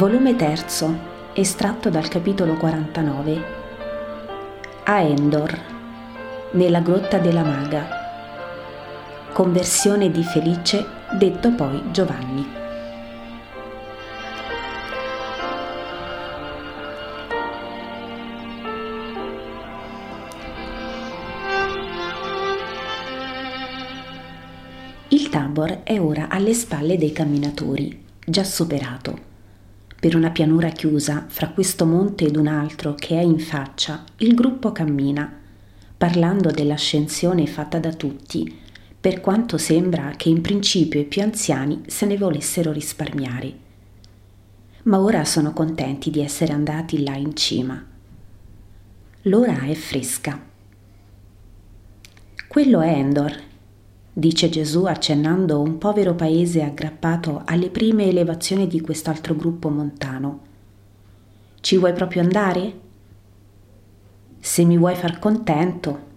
Volume 3, estratto dal capitolo 49. A Endor, nella grotta della maga. Conversione di Felice, detto poi Giovanni. Il Tabor è ora alle spalle dei camminatori, già superato. Per una pianura chiusa, fra questo monte ed un altro che è in faccia, il gruppo cammina, parlando dell'ascensione fatta da tutti, per quanto sembra che in principio i più anziani se ne volessero risparmiare. Ma ora sono contenti di essere andati là in cima. L'ora è fresca. Quello è Endor, dice Gesù accennando un povero paese aggrappato alle prime elevazioni di quest'altro gruppo montano. Ci vuoi proprio andare? Se mi vuoi far contento.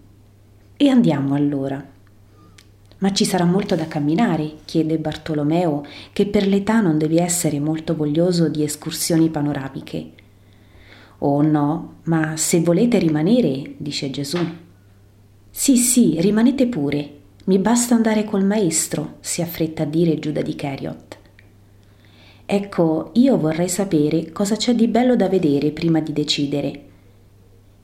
E andiamo allora. Ma ci sarà molto da camminare, chiede Bartolomeo, che per l'età non devi essere molto voglioso di escursioni panoramiche. Oh no, ma se volete rimanere, dice Gesù. Sì, sì, rimanete pure, mi basta andare col maestro, si affretta a dire Giuda di Cariot. Ecco, io vorrei sapere cosa c'è di bello da vedere prima di decidere.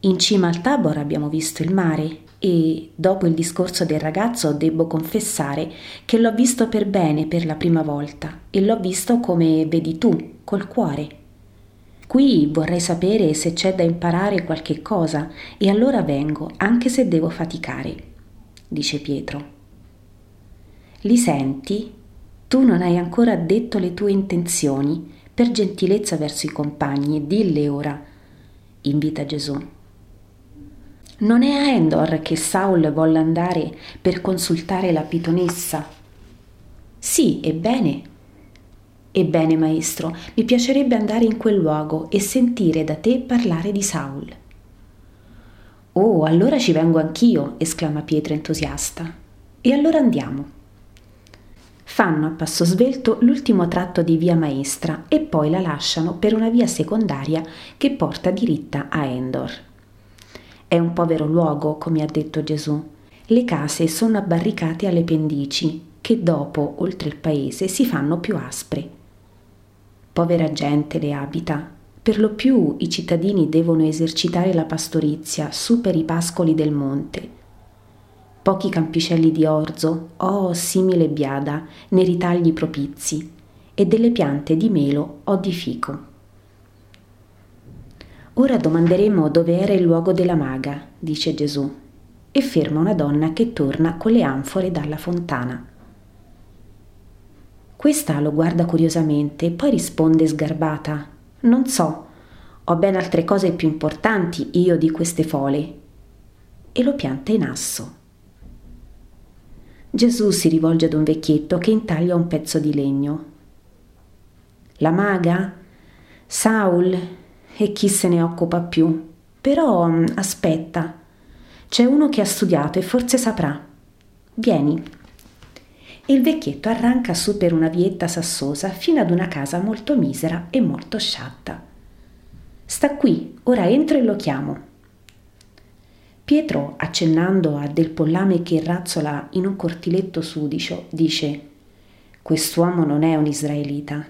In cima al Tabor abbiamo visto il mare e, dopo il discorso del ragazzo, debbo confessare che l'ho visto per bene per la prima volta e l'ho visto come vedi tu, col cuore. Qui vorrei sapere se c'è da imparare qualche cosa e allora vengo, anche se devo faticare dice Pietro. Li senti? Tu non hai ancora detto le tue intenzioni, per gentilezza verso i compagni, dille ora, invita Gesù. Non è a Endor che Saul volle andare per consultare la pitonessa? Sì, ebbene. Ebbene, maestro, mi piacerebbe andare in quel luogo e sentire da te parlare di Saul. Oh, allora ci vengo anch'io, esclama Pietro entusiasta. E allora andiamo. Fanno a passo svelto l'ultimo tratto di via maestra e poi la lasciano per una via secondaria che porta diritta a Endor. È un povero luogo, come ha detto Gesù. Le case sono abbarricate alle pendici, che dopo, oltre il paese, si fanno più aspre. Povera gente le abita, per lo più i cittadini devono esercitare la pastorizia su per i pascoli del monte. Pochi campicelli di orzo, o simile biada, nei ritagli propizi, e delle piante di melo o di fico. Ora domanderemo dove era il luogo della maga, dice Gesù, e ferma una donna che torna con le anfore dalla fontana. Questa lo guarda curiosamente e poi risponde sgarbata non so, ho ben altre cose più importanti io di queste fole. E lo pianta in asso. Gesù si rivolge ad un vecchietto che intaglia un pezzo di legno. La maga? Saul? E chi se ne occupa più? Però mm, aspetta, c'è uno che ha studiato e forse saprà. Vieni e il vecchietto arranca su per una vietta sassosa fino ad una casa molto misera e molto sciatta. Sta qui, ora entro e lo chiamo. Pietro, accennando a del pollame che razzola in un cortiletto sudicio, dice Quest'uomo non è un israelita.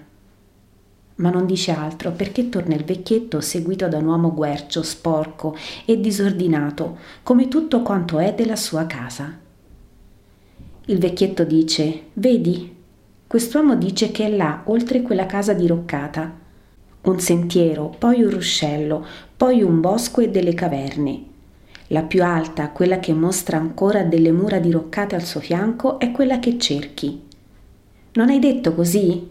Ma non dice altro perché torna il vecchietto seguito da un uomo guercio, sporco e disordinato, come tutto quanto è della sua casa. Il vecchietto dice, vedi, quest'uomo dice che è là, oltre quella casa diroccata. Un sentiero, poi un ruscello, poi un bosco e delle caverne. La più alta, quella che mostra ancora delle mura diroccate al suo fianco, è quella che cerchi. Non hai detto così?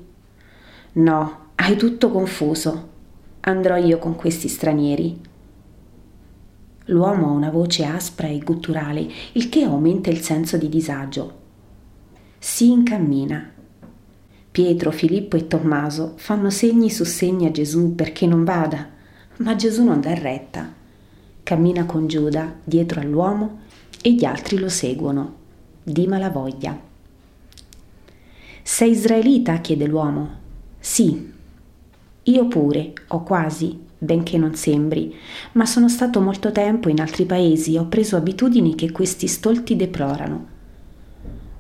No, hai tutto confuso. Andrò io con questi stranieri. L'uomo ha una voce aspra e gutturale, il che aumenta il senso di disagio si incammina. Pietro, Filippo e Tommaso fanno segni su segni a Gesù perché non vada, ma Gesù non dà retta. Cammina con Giuda dietro all'uomo e gli altri lo seguono, di malavoglia. Sei israelita? chiede l'uomo. Sì. Io pure, o quasi, benché non sembri, ma sono stato molto tempo in altri paesi e ho preso abitudini che questi stolti deplorano.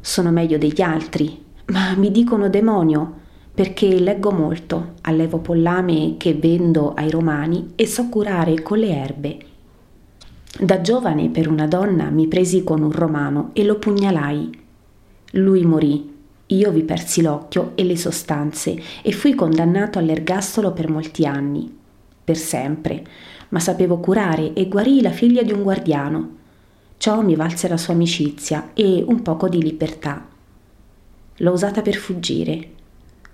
Sono meglio degli altri, ma mi dicono demonio perché leggo molto, allevo pollame che vendo ai romani e so curare con le erbe. Da giovane per una donna mi presi con un romano e lo pugnalai. Lui morì, io vi persi l'occhio e le sostanze e fui condannato all'ergastolo per molti anni, per sempre, ma sapevo curare e guarì la figlia di un guardiano. Ciò mi valse la sua amicizia e un poco di libertà. L'ho usata per fuggire,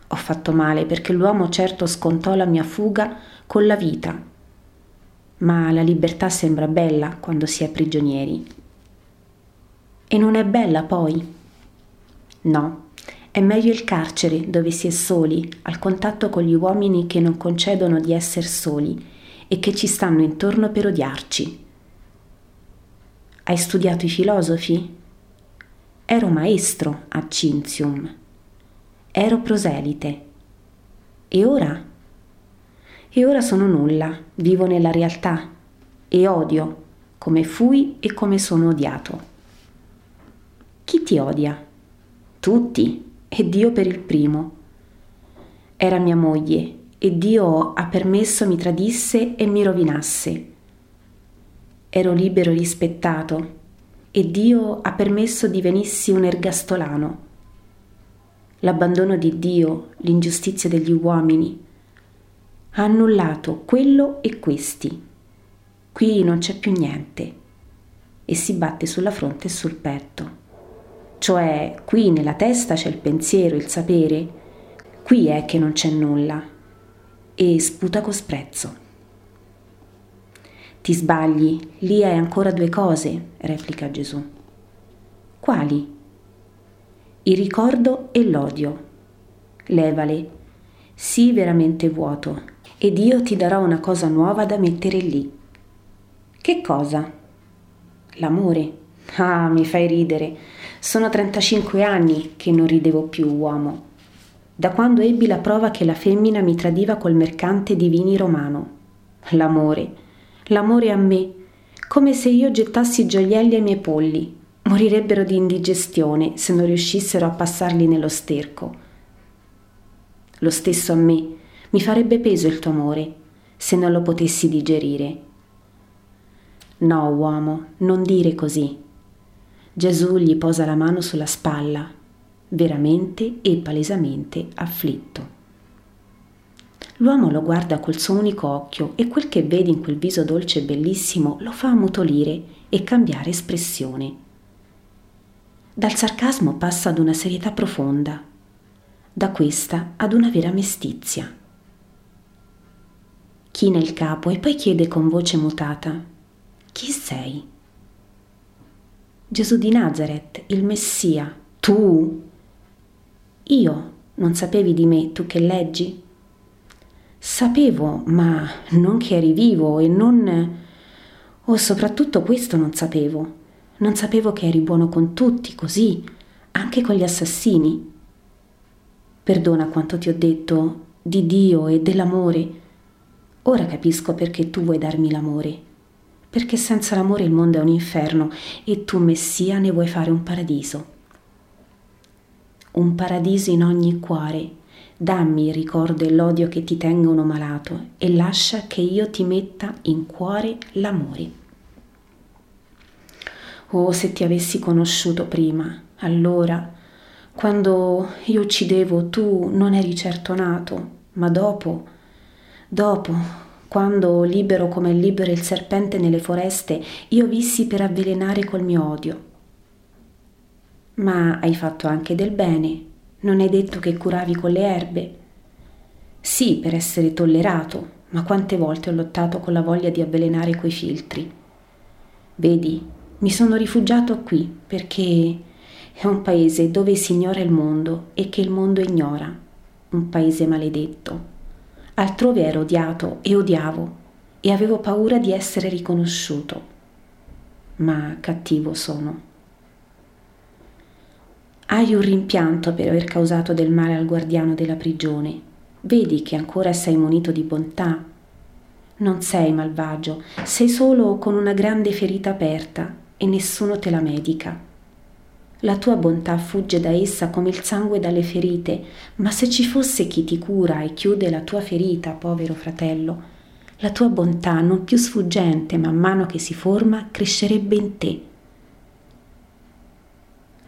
ho fatto male perché l'uomo certo scontò la mia fuga con la vita. Ma la libertà sembra bella quando si è prigionieri. E non è bella poi? No, è meglio il carcere dove si è soli, al contatto con gli uomini che non concedono di essere soli e che ci stanno intorno per odiarci. Hai studiato i filosofi? Ero maestro a Cinzium ero proselite. E ora? E ora sono nulla, vivo nella realtà e odio come fui e come sono odiato. Chi ti odia? Tutti, e Dio per il primo. Era mia moglie e Dio ha permesso mi tradisse e mi rovinasse. Ero libero e rispettato e Dio ha permesso divenissi un ergastolano l'abbandono di Dio, l'ingiustizia degli uomini. Ha annullato quello e questi. Qui non c'è più niente. E si batte sulla fronte e sul petto. Cioè, qui nella testa c'è il pensiero, il sapere, qui è che non c'è nulla. E sputa con sprezzo. Ti sbagli, lì hai ancora due cose, replica Gesù. Quali? il ricordo e l'odio. Levali, sii veramente vuoto, ed io ti darò una cosa nuova da mettere lì. Che cosa? L'amore. Ah, mi fai ridere. Sono 35 anni che non ridevo più, uomo. Da quando ebbi la prova che la femmina mi tradiva col mercante di vini romano. L'amore. L'amore a me. Come se io gettassi gioielli ai miei polli, Morirebbero di indigestione se non riuscissero a passarli nello sterco. Lo stesso a me, mi farebbe peso il tuo amore se non lo potessi digerire. No, uomo, non dire così. Gesù gli posa la mano sulla spalla, veramente e palesemente afflitto. L'uomo lo guarda col suo unico occhio e quel che vede in quel viso dolce e bellissimo lo fa ammutolire e cambiare espressione. Dal sarcasmo passa ad una serietà profonda, da questa ad una vera mestizia. China il capo e poi chiede con voce mutata, Chi sei? Gesù di Nazareth, il Messia, tu? Io, non sapevi di me, tu che leggi? Sapevo, ma non che eri vivo e non... Oh, soprattutto questo non sapevo non sapevo che eri buono con tutti, così, anche con gli assassini. Perdona quanto ti ho detto di Dio e dell'amore. Ora capisco perché tu vuoi darmi l'amore. Perché senza l'amore il mondo è un inferno e tu, Messia, ne vuoi fare un paradiso. Un paradiso in ogni cuore. Dammi il ricordo e l'odio che ti tengono malato e lascia che io ti metta in cuore l'amore. Oh, se ti avessi conosciuto prima, allora, quando io uccidevo, tu non eri certo nato, ma dopo, dopo, quando, libero come è libero il serpente nelle foreste, io vissi per avvelenare col mio odio. Ma hai fatto anche del bene, non hai detto che curavi con le erbe? Sì, per essere tollerato, ma quante volte ho lottato con la voglia di avvelenare quei filtri. Vedi, mi sono rifugiato qui perché è un paese dove si ignora il mondo e che il mondo ignora, un paese maledetto. Altrove ero odiato e odiavo e avevo paura di essere riconosciuto, ma cattivo sono. Hai un rimpianto per aver causato del male al guardiano della prigione. vedi che ancora sei munito di bontà. Non sei malvagio, sei solo con una grande ferita aperta e nessuno te la medica. La tua bontà fugge da essa come il sangue dalle ferite, ma se ci fosse chi ti cura e chiude la tua ferita, povero fratello, la tua bontà, non più sfuggente man mano che si forma, crescerebbe in te.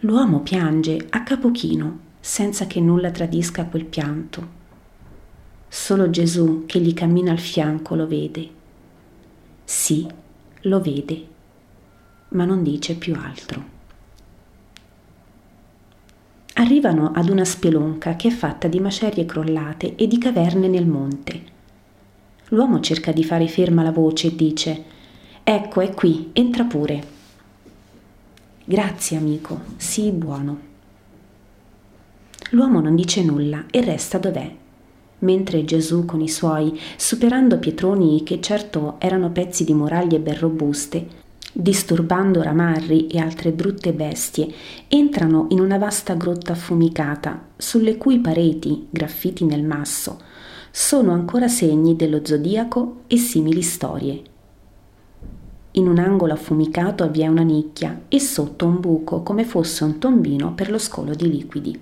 L'uomo piange a capo chino, senza che nulla tradisca quel pianto. Solo Gesù che gli cammina al fianco lo vede. Sì, lo vede, ma non dice più altro arrivano ad una spelonca che è fatta di macerie crollate e di caverne nel monte. L'uomo cerca di fare ferma la voce e dice Ecco, è qui, entra pure. Grazie amico, sii buono. L'uomo non dice nulla e resta dov'è, mentre Gesù con i suoi, superando pietroni che certo erano pezzi di muraglie ben robuste, disturbando ramarri e altre brutte bestie, entrano in una vasta grotta affumicata, sulle cui pareti, graffiti nel masso, sono ancora segni dello zodiaco e simili storie. In un angolo affumicato vi è una nicchia e sotto un buco come fosse un tombino per lo scolo di liquidi.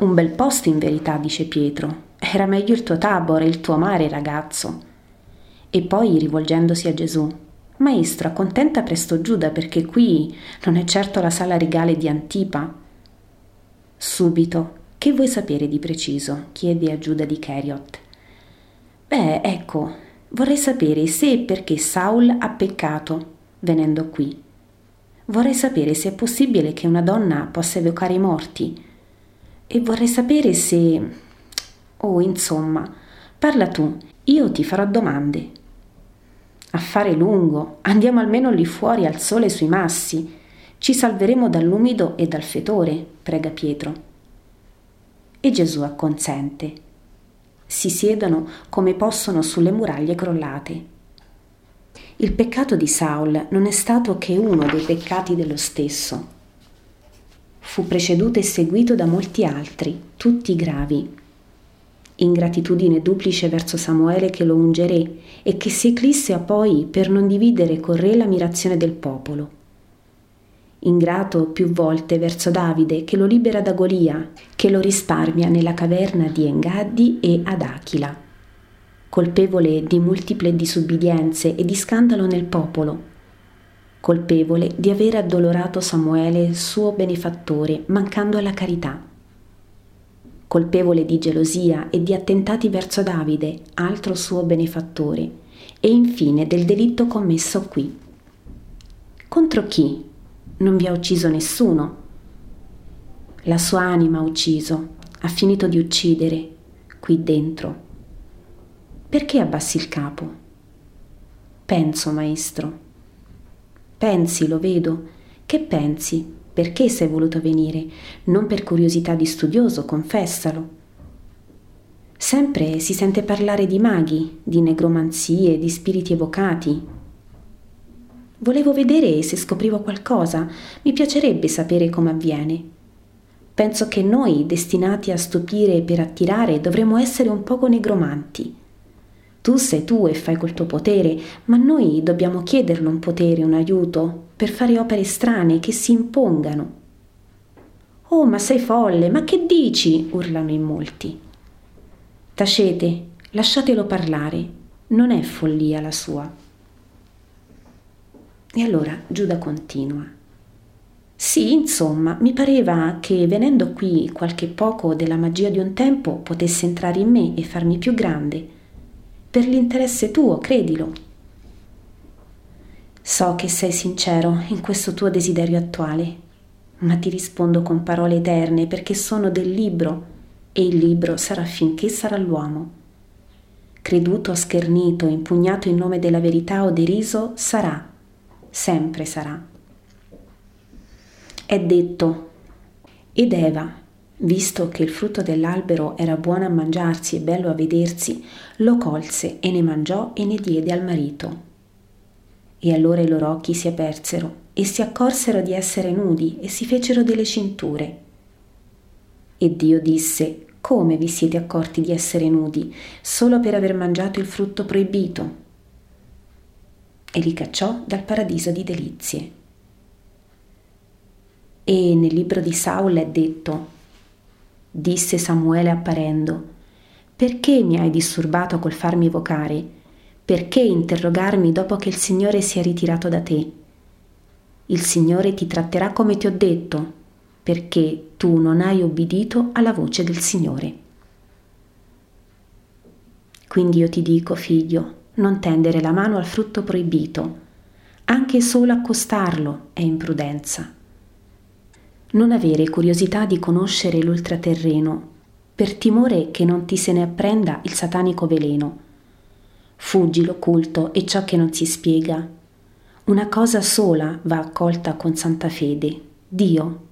Un bel posto in verità, dice Pietro. Era meglio il tuo tabor e il tuo mare, ragazzo. E poi, rivolgendosi a Gesù, Maestro, accontenta presto Giuda perché qui non è certo la sala regale di Antipa. Subito, che vuoi sapere di preciso? chiede a Giuda di Cheriot. Beh, ecco, vorrei sapere se e perché Saul ha peccato venendo qui. Vorrei sapere se è possibile che una donna possa evocare i morti. E vorrei sapere se... Oh, insomma, parla tu, io ti farò domande. Affare lungo, andiamo almeno lì fuori al sole sui massi. Ci salveremo dall'umido e dal fetore, prega Pietro. E Gesù acconsente. Si siedono come possono sulle muraglie crollate. Il peccato di Saul non è stato che uno dei peccati dello stesso. Fu preceduto e seguito da molti altri, tutti gravi ingratitudine duplice verso Samuele che lo ungerè e che si eclisse a poi per non dividere con re l'ammirazione del popolo. Ingrato più volte verso Davide che lo libera da Golia, che lo risparmia nella caverna di Engaddi e ad Achila. Colpevole di multiple disubbidienze e di scandalo nel popolo, colpevole di aver addolorato Samuele, suo benefattore, mancando alla carità colpevole di gelosia e di attentati verso Davide, altro suo benefattore, e infine del delitto commesso qui. Contro chi? Non vi ha ucciso nessuno. La sua anima ha ucciso, ha finito di uccidere, qui dentro. Perché abbassi il capo? Penso, maestro. Pensi, lo vedo. Che pensi? Perché sei voluto venire? Non per curiosità di studioso, confessalo. Sempre si sente parlare di maghi, di negromanzie, di spiriti evocati. Volevo vedere se scoprivo qualcosa, mi piacerebbe sapere come avviene. Penso che noi, destinati a stupire per attirare, dovremmo essere un poco negromanti. Tu sei tu e fai col tuo potere, ma noi dobbiamo chiederlo un potere, un aiuto, per fare opere strane che si impongano. Oh, ma sei folle, ma che dici? urlano in molti. Tacete, lasciatelo parlare, non è follia la sua. E allora Giuda continua. Sì, insomma, mi pareva che venendo qui qualche poco della magia di un tempo potesse entrare in me e farmi più grande per l'interesse tuo, credilo. So che sei sincero in questo tuo desiderio attuale, ma ti rispondo con parole eterne perché sono del libro e il libro sarà finché sarà l'uomo. Creduto, schernito, impugnato in nome della verità o deriso, sarà, sempre sarà. È detto, ed Eva, Visto che il frutto dell'albero era buono a mangiarsi e bello a vedersi, lo colse e ne mangiò e ne diede al marito. E allora i loro occhi si apersero e si accorsero di essere nudi e si fecero delle cinture. E Dio disse, Come vi siete accorti di essere nudi solo per aver mangiato il frutto proibito? E li cacciò dal paradiso di delizie. E nel libro di Saul è detto, disse Samuele apparendo, perché mi hai disturbato col farmi evocare? Perché interrogarmi dopo che il Signore si è ritirato da te? Il Signore ti tratterà come ti ho detto, perché tu non hai obbedito alla voce del Signore. Quindi io ti dico, figlio, non tendere la mano al frutto proibito, anche solo accostarlo è imprudenza. Non avere curiosità di conoscere l'ultraterreno per timore che non ti se ne apprenda il satanico veleno. Fuggi l'occulto e ciò che non si spiega. Una cosa sola va accolta con santa fede, Dio.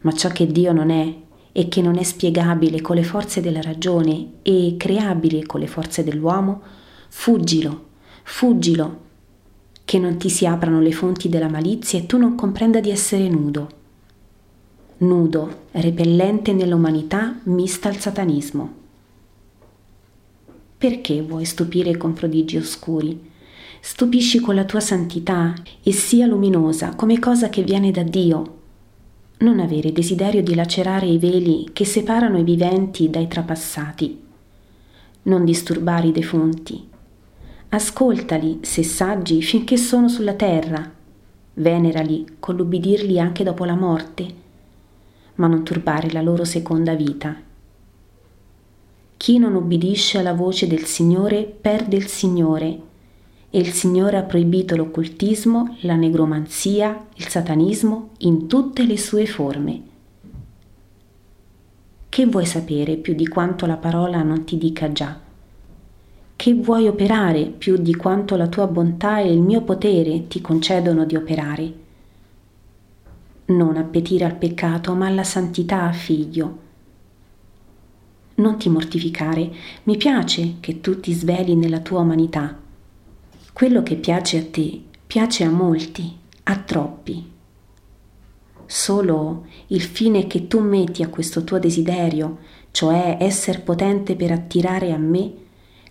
Ma ciò che Dio non è e che non è spiegabile con le forze della ragione e creabile con le forze dell'uomo, fuggilo, fuggilo, che non ti si aprano le fonti della malizia e tu non comprenda di essere nudo nudo, repellente nell'umanità mista al satanismo. Perché vuoi stupire con prodigi oscuri? Stupisci con la tua santità e sia luminosa come cosa che viene da Dio. Non avere desiderio di lacerare i veli che separano i viventi dai trapassati. Non disturbare i defunti. Ascoltali, se saggi, finché sono sulla terra. Venerali, con l'ubbidirli anche dopo la morte ma non turbare la loro seconda vita. Chi non ubbidisce alla voce del Signore perde il Signore e il Signore ha proibito l'occultismo, la negromanzia, il satanismo in tutte le sue forme. Che vuoi sapere più di quanto la parola non ti dica già? Che vuoi operare più di quanto la tua bontà e il mio potere ti concedono di operare? non appetire al peccato, ma alla santità, figlio. Non ti mortificare, mi piace che tu ti sveli nella tua umanità. Quello che piace a te piace a molti, a troppi. Solo il fine che tu metti a questo tuo desiderio, cioè essere potente per attirare a me,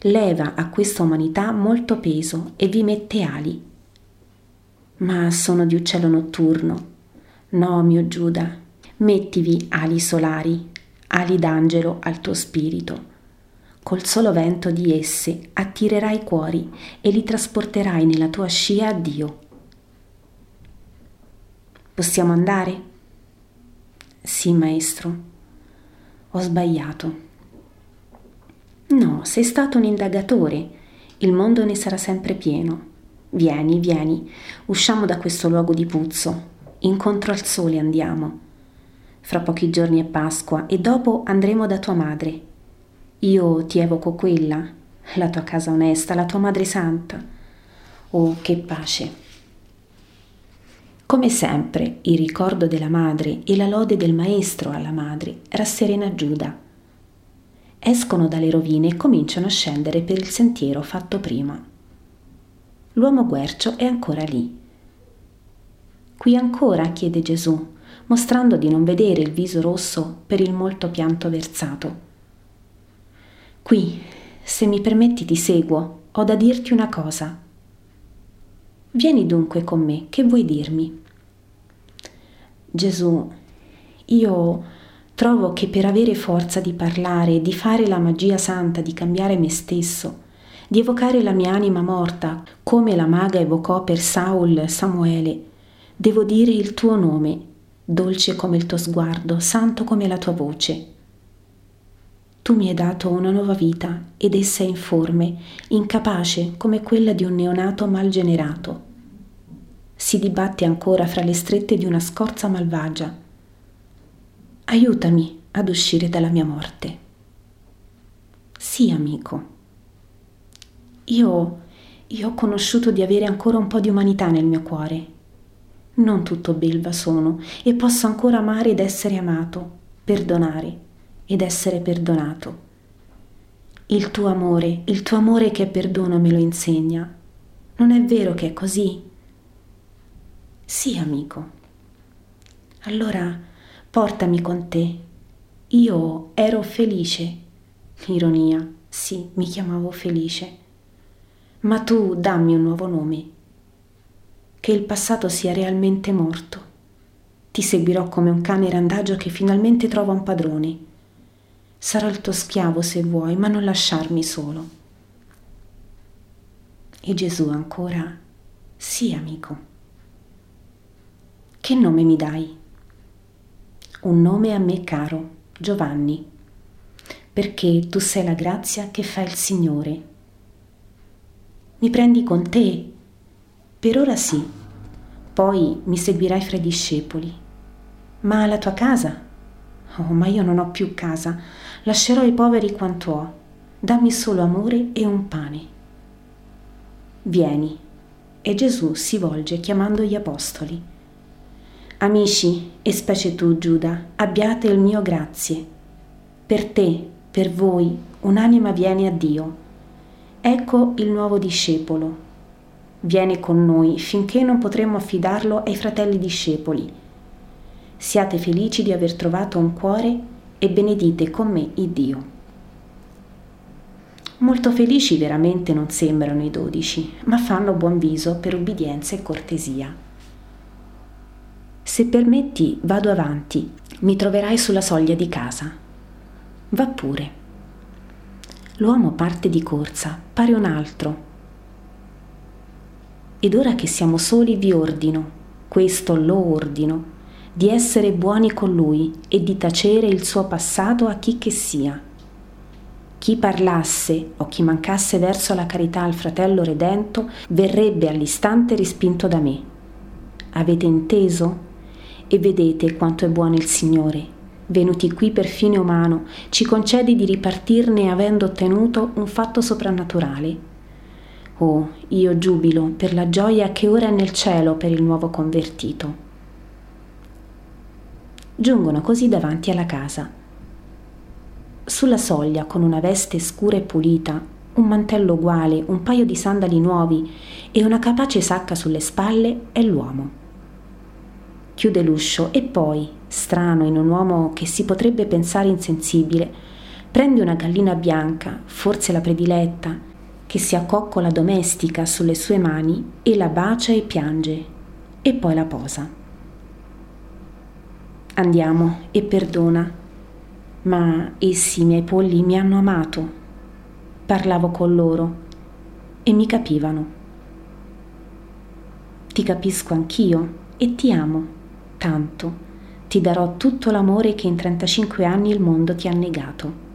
leva a questa umanità molto peso e vi mette ali. Ma sono di uccello notturno No, mio Giuda, mettivi ali solari, ali d'angelo al tuo spirito. Col solo vento di esse attirerai cuori e li trasporterai nella tua scia a Dio. Possiamo andare? Sì, maestro. Ho sbagliato. No, sei stato un indagatore. Il mondo ne sarà sempre pieno. Vieni, vieni, usciamo da questo luogo di puzzo incontro al sole andiamo. Fra pochi giorni è Pasqua e dopo andremo da tua madre. Io ti evoco quella, la tua casa onesta, la tua madre santa. Oh, che pace! Come sempre, il ricordo della madre e la lode del maestro alla madre rasserena Giuda. Escono dalle rovine e cominciano a scendere per il sentiero fatto prima. L'uomo guercio è ancora lì Qui ancora? chiede Gesù, mostrando di non vedere il viso rosso per il molto pianto versato. Qui, se mi permetti ti seguo, ho da dirti una cosa. Vieni dunque con me, che vuoi dirmi? Gesù, io trovo che per avere forza di parlare, di fare la magia santa, di cambiare me stesso, di evocare la mia anima morta, come la maga evocò per Saul Samuele, Devo dire il tuo nome, dolce come il tuo sguardo, santo come la tua voce. Tu mi hai dato una nuova vita ed essa è informe, incapace come quella di un neonato mal generato. Si dibatte ancora fra le strette di una scorza malvagia. Aiutami ad uscire dalla mia morte. Sì, amico. Io, io ho conosciuto di avere ancora un po' di umanità nel mio cuore non tutto belva sono e posso ancora amare ed essere amato, perdonare ed essere perdonato. Il tuo amore, il tuo amore che è perdono me lo insegna. Non è vero che è così? Sì, amico. Allora portami con te Io ero felice. Ironia, sì, mi chiamavo Felice. Ma tu dammi un nuovo nome. Che il passato sia realmente morto. Ti seguirò come un cane randagio che finalmente trova un padrone. Sarò il tuo schiavo se vuoi, ma non lasciarmi solo. E Gesù ancora, sì amico. Che nome mi dai? Un nome a me caro Giovanni, perché tu sei la grazia che fa il Signore. Mi prendi con te? Per ora sì, poi mi seguirai fra i discepoli. Ma la tua casa? Oh, ma io non ho più casa, lascerò ai poveri quanto ho, dammi solo amore e un pane. Vieni. E Gesù si volge chiamando gli apostoli. Amici, e specie tu, Giuda, abbiate il mio grazie. Per te, per voi, un'anima viene a Dio. Ecco il nuovo discepolo. Viene con noi finché non potremo affidarlo ai fratelli discepoli. Siate felici di aver trovato un cuore e benedite con me il Dio. Molto felici veramente non sembrano i dodici, ma fanno buon viso per ubbidienza e cortesia. Se permetti, vado avanti. Mi troverai sulla soglia di casa. Va pure. L'uomo parte di corsa, pare un altro. Ed ora che siamo soli vi ordino, questo lo ordino, di essere buoni con lui e di tacere il suo passato a chi che sia. Chi parlasse o chi mancasse verso la carità al fratello redento verrebbe all'istante respinto da me. Avete inteso? E vedete quanto è buono il Signore. Venuti qui per fine umano, ci concede di ripartirne avendo ottenuto un fatto soprannaturale. Oh, io giubilo per la gioia che ora è nel cielo per il nuovo convertito. Giungono così davanti alla casa. Sulla soglia, con una veste scura e pulita, un mantello uguale, un paio di sandali nuovi e una capace sacca sulle spalle, è l'uomo chiude l'uscio e poi, strano in un uomo che si potrebbe pensare insensibile, prende una gallina bianca, forse la prediletta, che si accoccola domestica sulle sue mani e la bacia e piange, e poi la posa. Andiamo e perdona, ma essi, i miei polli, mi hanno amato. Parlavo con loro e mi capivano. Ti capisco anch'io e ti amo tanto, ti darò tutto l'amore che in 35 anni il mondo ti ha negato.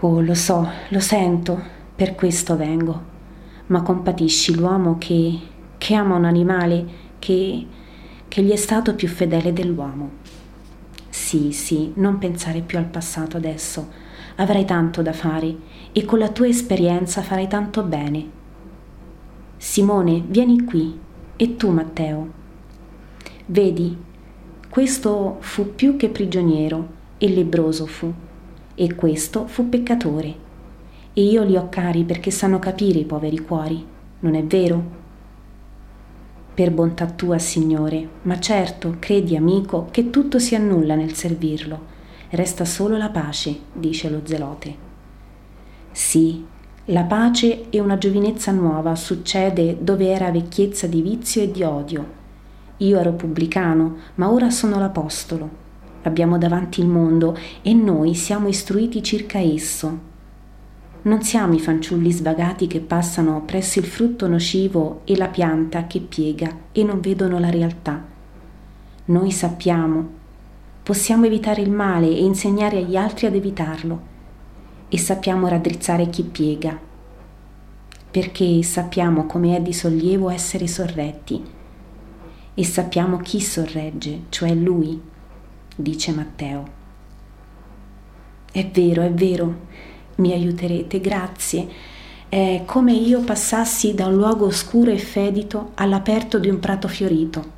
Oh, lo so, lo sento, per questo vengo, ma compatisci l'uomo che, che ama un animale che, che gli è stato più fedele dell'uomo. Sì, sì, non pensare più al passato adesso, avrai tanto da fare e con la tua esperienza farai tanto bene. Simone, vieni qui, e tu Matteo, Vedi, questo fu più che prigioniero e lebroso fu, e questo fu peccatore. E io li ho cari perché sanno capire i poveri cuori, non è vero? Per bontà tua, Signore, ma certo, credi, amico, che tutto si annulla nel servirlo. Resta solo la pace, dice lo zelote. Sì, la pace e una giovinezza nuova succede dove era vecchiezza di vizio e di odio io ero pubblicano, ma ora sono l'Apostolo. Abbiamo davanti il mondo e noi siamo istruiti circa esso. Non siamo i fanciulli svagati che passano presso il frutto nocivo e la pianta che piega e non vedono la realtà. Noi sappiamo, possiamo evitare il male e insegnare agli altri ad evitarlo e sappiamo raddrizzare chi piega, perché sappiamo come è di sollievo essere sorretti e sappiamo chi sorregge, cioè Lui, dice Matteo. È vero, è vero, mi aiuterete, grazie. È come io passassi da un luogo oscuro e fedito all'aperto di un prato fiorito.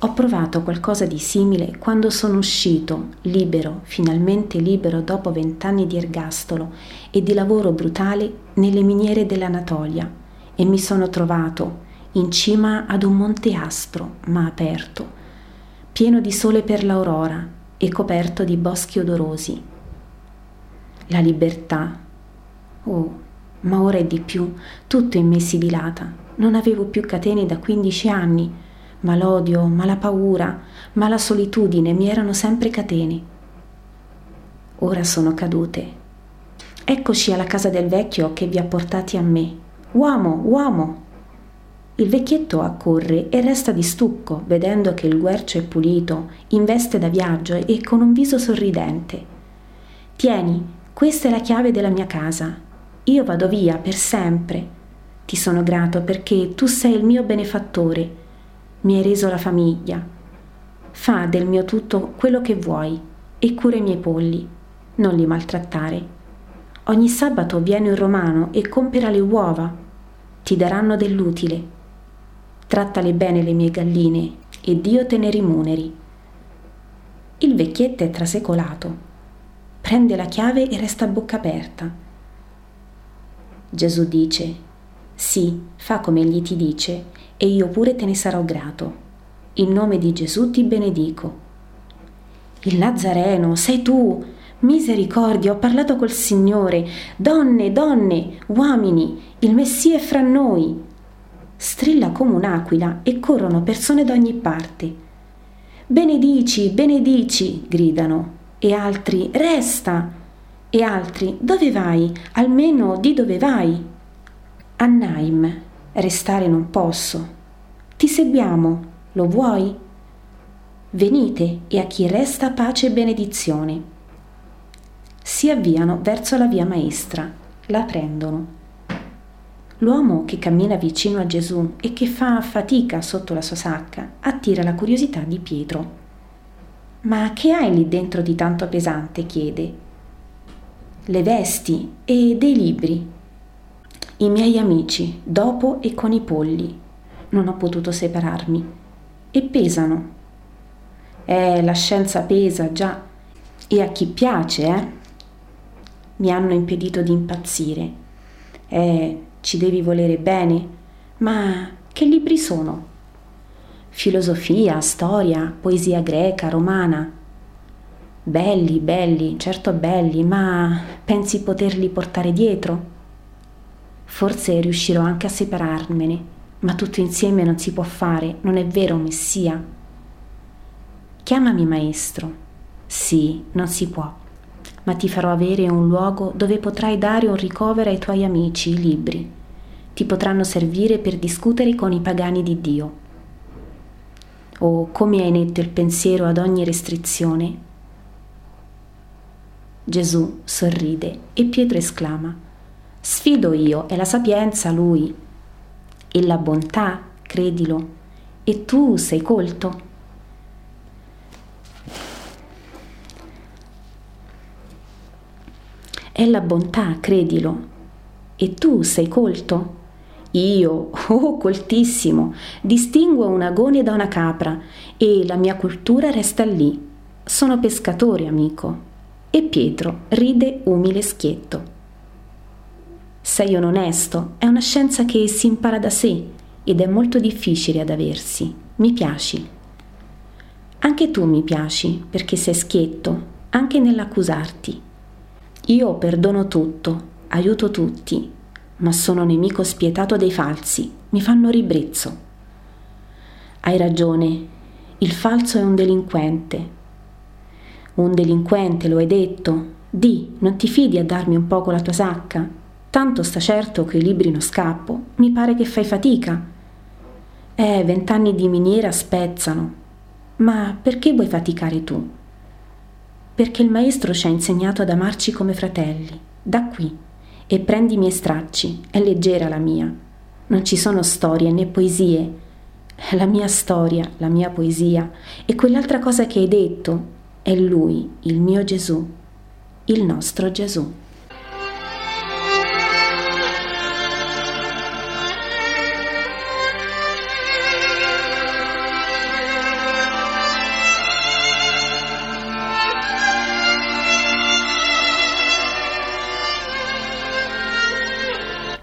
Ho provato qualcosa di simile quando sono uscito, libero, finalmente libero dopo vent'anni di ergastolo e di lavoro brutale nelle miniere dell'Anatolia e mi sono trovato, in cima ad un monte aspro ma aperto, pieno di sole per l'aurora, e coperto di boschi odorosi. La libertà. Oh, ma ora è di più, tutto in me si dilata. Non avevo più catene da 15 anni, ma l'odio, ma la paura, ma la solitudine mi erano sempre catene. Ora sono cadute. Eccoci alla casa del vecchio che vi ha portati a me. Uomo, uomo! Il vecchietto accorre e resta di stucco, vedendo che il guercio è pulito, in veste da viaggio e con un viso sorridente. Tieni, questa è la chiave della mia casa. Io vado via per sempre. Ti sono grato perché tu sei il mio benefattore. Mi hai reso la famiglia. Fa del mio tutto quello che vuoi e cura i miei polli. Non li maltrattare. Ogni sabato vieni un romano e compera le uova. Ti daranno dell'utile. Trattale bene le mie galline e Dio te ne rimuneri. Il vecchietto è trasecolato. Prende la chiave e resta a bocca aperta Gesù dice, sì, fa come egli ti dice, e io pure te ne sarò grato. In nome di Gesù ti benedico. Il Nazareno, sei tu! Misericordia, ho parlato col Signore. Donne, donne, uomini, il Messia è fra noi. Strilla come un'aquila e corrono persone da ogni parte. Benedici, benedici, gridano, e altri, resta e altri dove vai? Almeno di dove vai? A restare non posso. Ti seguiamo, lo vuoi? Venite e a chi resta pace e benedizione. Si avviano verso la via maestra, la prendono. L'uomo che cammina vicino a Gesù e che fa fatica sotto la sua sacca attira la curiosità di Pietro. Ma che hai lì dentro di tanto pesante? chiede le vesti e dei libri. I miei amici, dopo e con i polli. Non ho potuto separarmi. E pesano. Eh, la scienza pesa già. E a chi piace, eh? Mi hanno impedito di impazzire. Eh, ci devi volere bene. Ma che libri sono? Filosofia, storia, poesia greca, romana, Belli, belli, certo belli, ma pensi poterli portare dietro? Forse riuscirò anche a separarmene, ma tutto insieme non si può fare, non è vero, Messia? Chiamami maestro. Sì, non si può, ma ti farò avere un luogo dove potrai dare un ricovero ai tuoi amici, i libri. Ti potranno servire per discutere con i pagani di Dio. Oh, come hai netto il pensiero ad ogni restrizione, Gesù sorride e Pietro esclama, Sfido io, è la sapienza lui, e la bontà, credilo, e tu sei colto. È la bontà, credilo, e tu sei colto. Io, oh coltissimo, distinguo un agone da una capra e la mia cultura resta lì. Sono pescatore, amico e Pietro ride umile schietto. Sei un onesto, è una scienza che si impara da sé ed è molto difficile ad aversi. Mi piaci. Anche tu mi piaci perché sei schietto, anche nell'accusarti. Io perdono tutto, aiuto tutti, ma sono nemico spietato dei falsi, mi fanno ribrezzo. Hai ragione, il falso è un delinquente, un delinquente, lo hai detto. Di, non ti fidi a darmi un poco la tua sacca? Tanto sta certo che i libri non scappo. Mi pare che fai fatica. Eh, vent'anni di miniera spezzano. Ma perché vuoi faticare tu? Perché il maestro ci ha insegnato ad amarci come fratelli. Da qui. E prendi i miei stracci. È leggera la mia. Non ci sono storie né poesie. È la mia storia, la mia poesia. E quell'altra cosa che hai detto, è Lui, il mio Gesù, il nostro Gesù.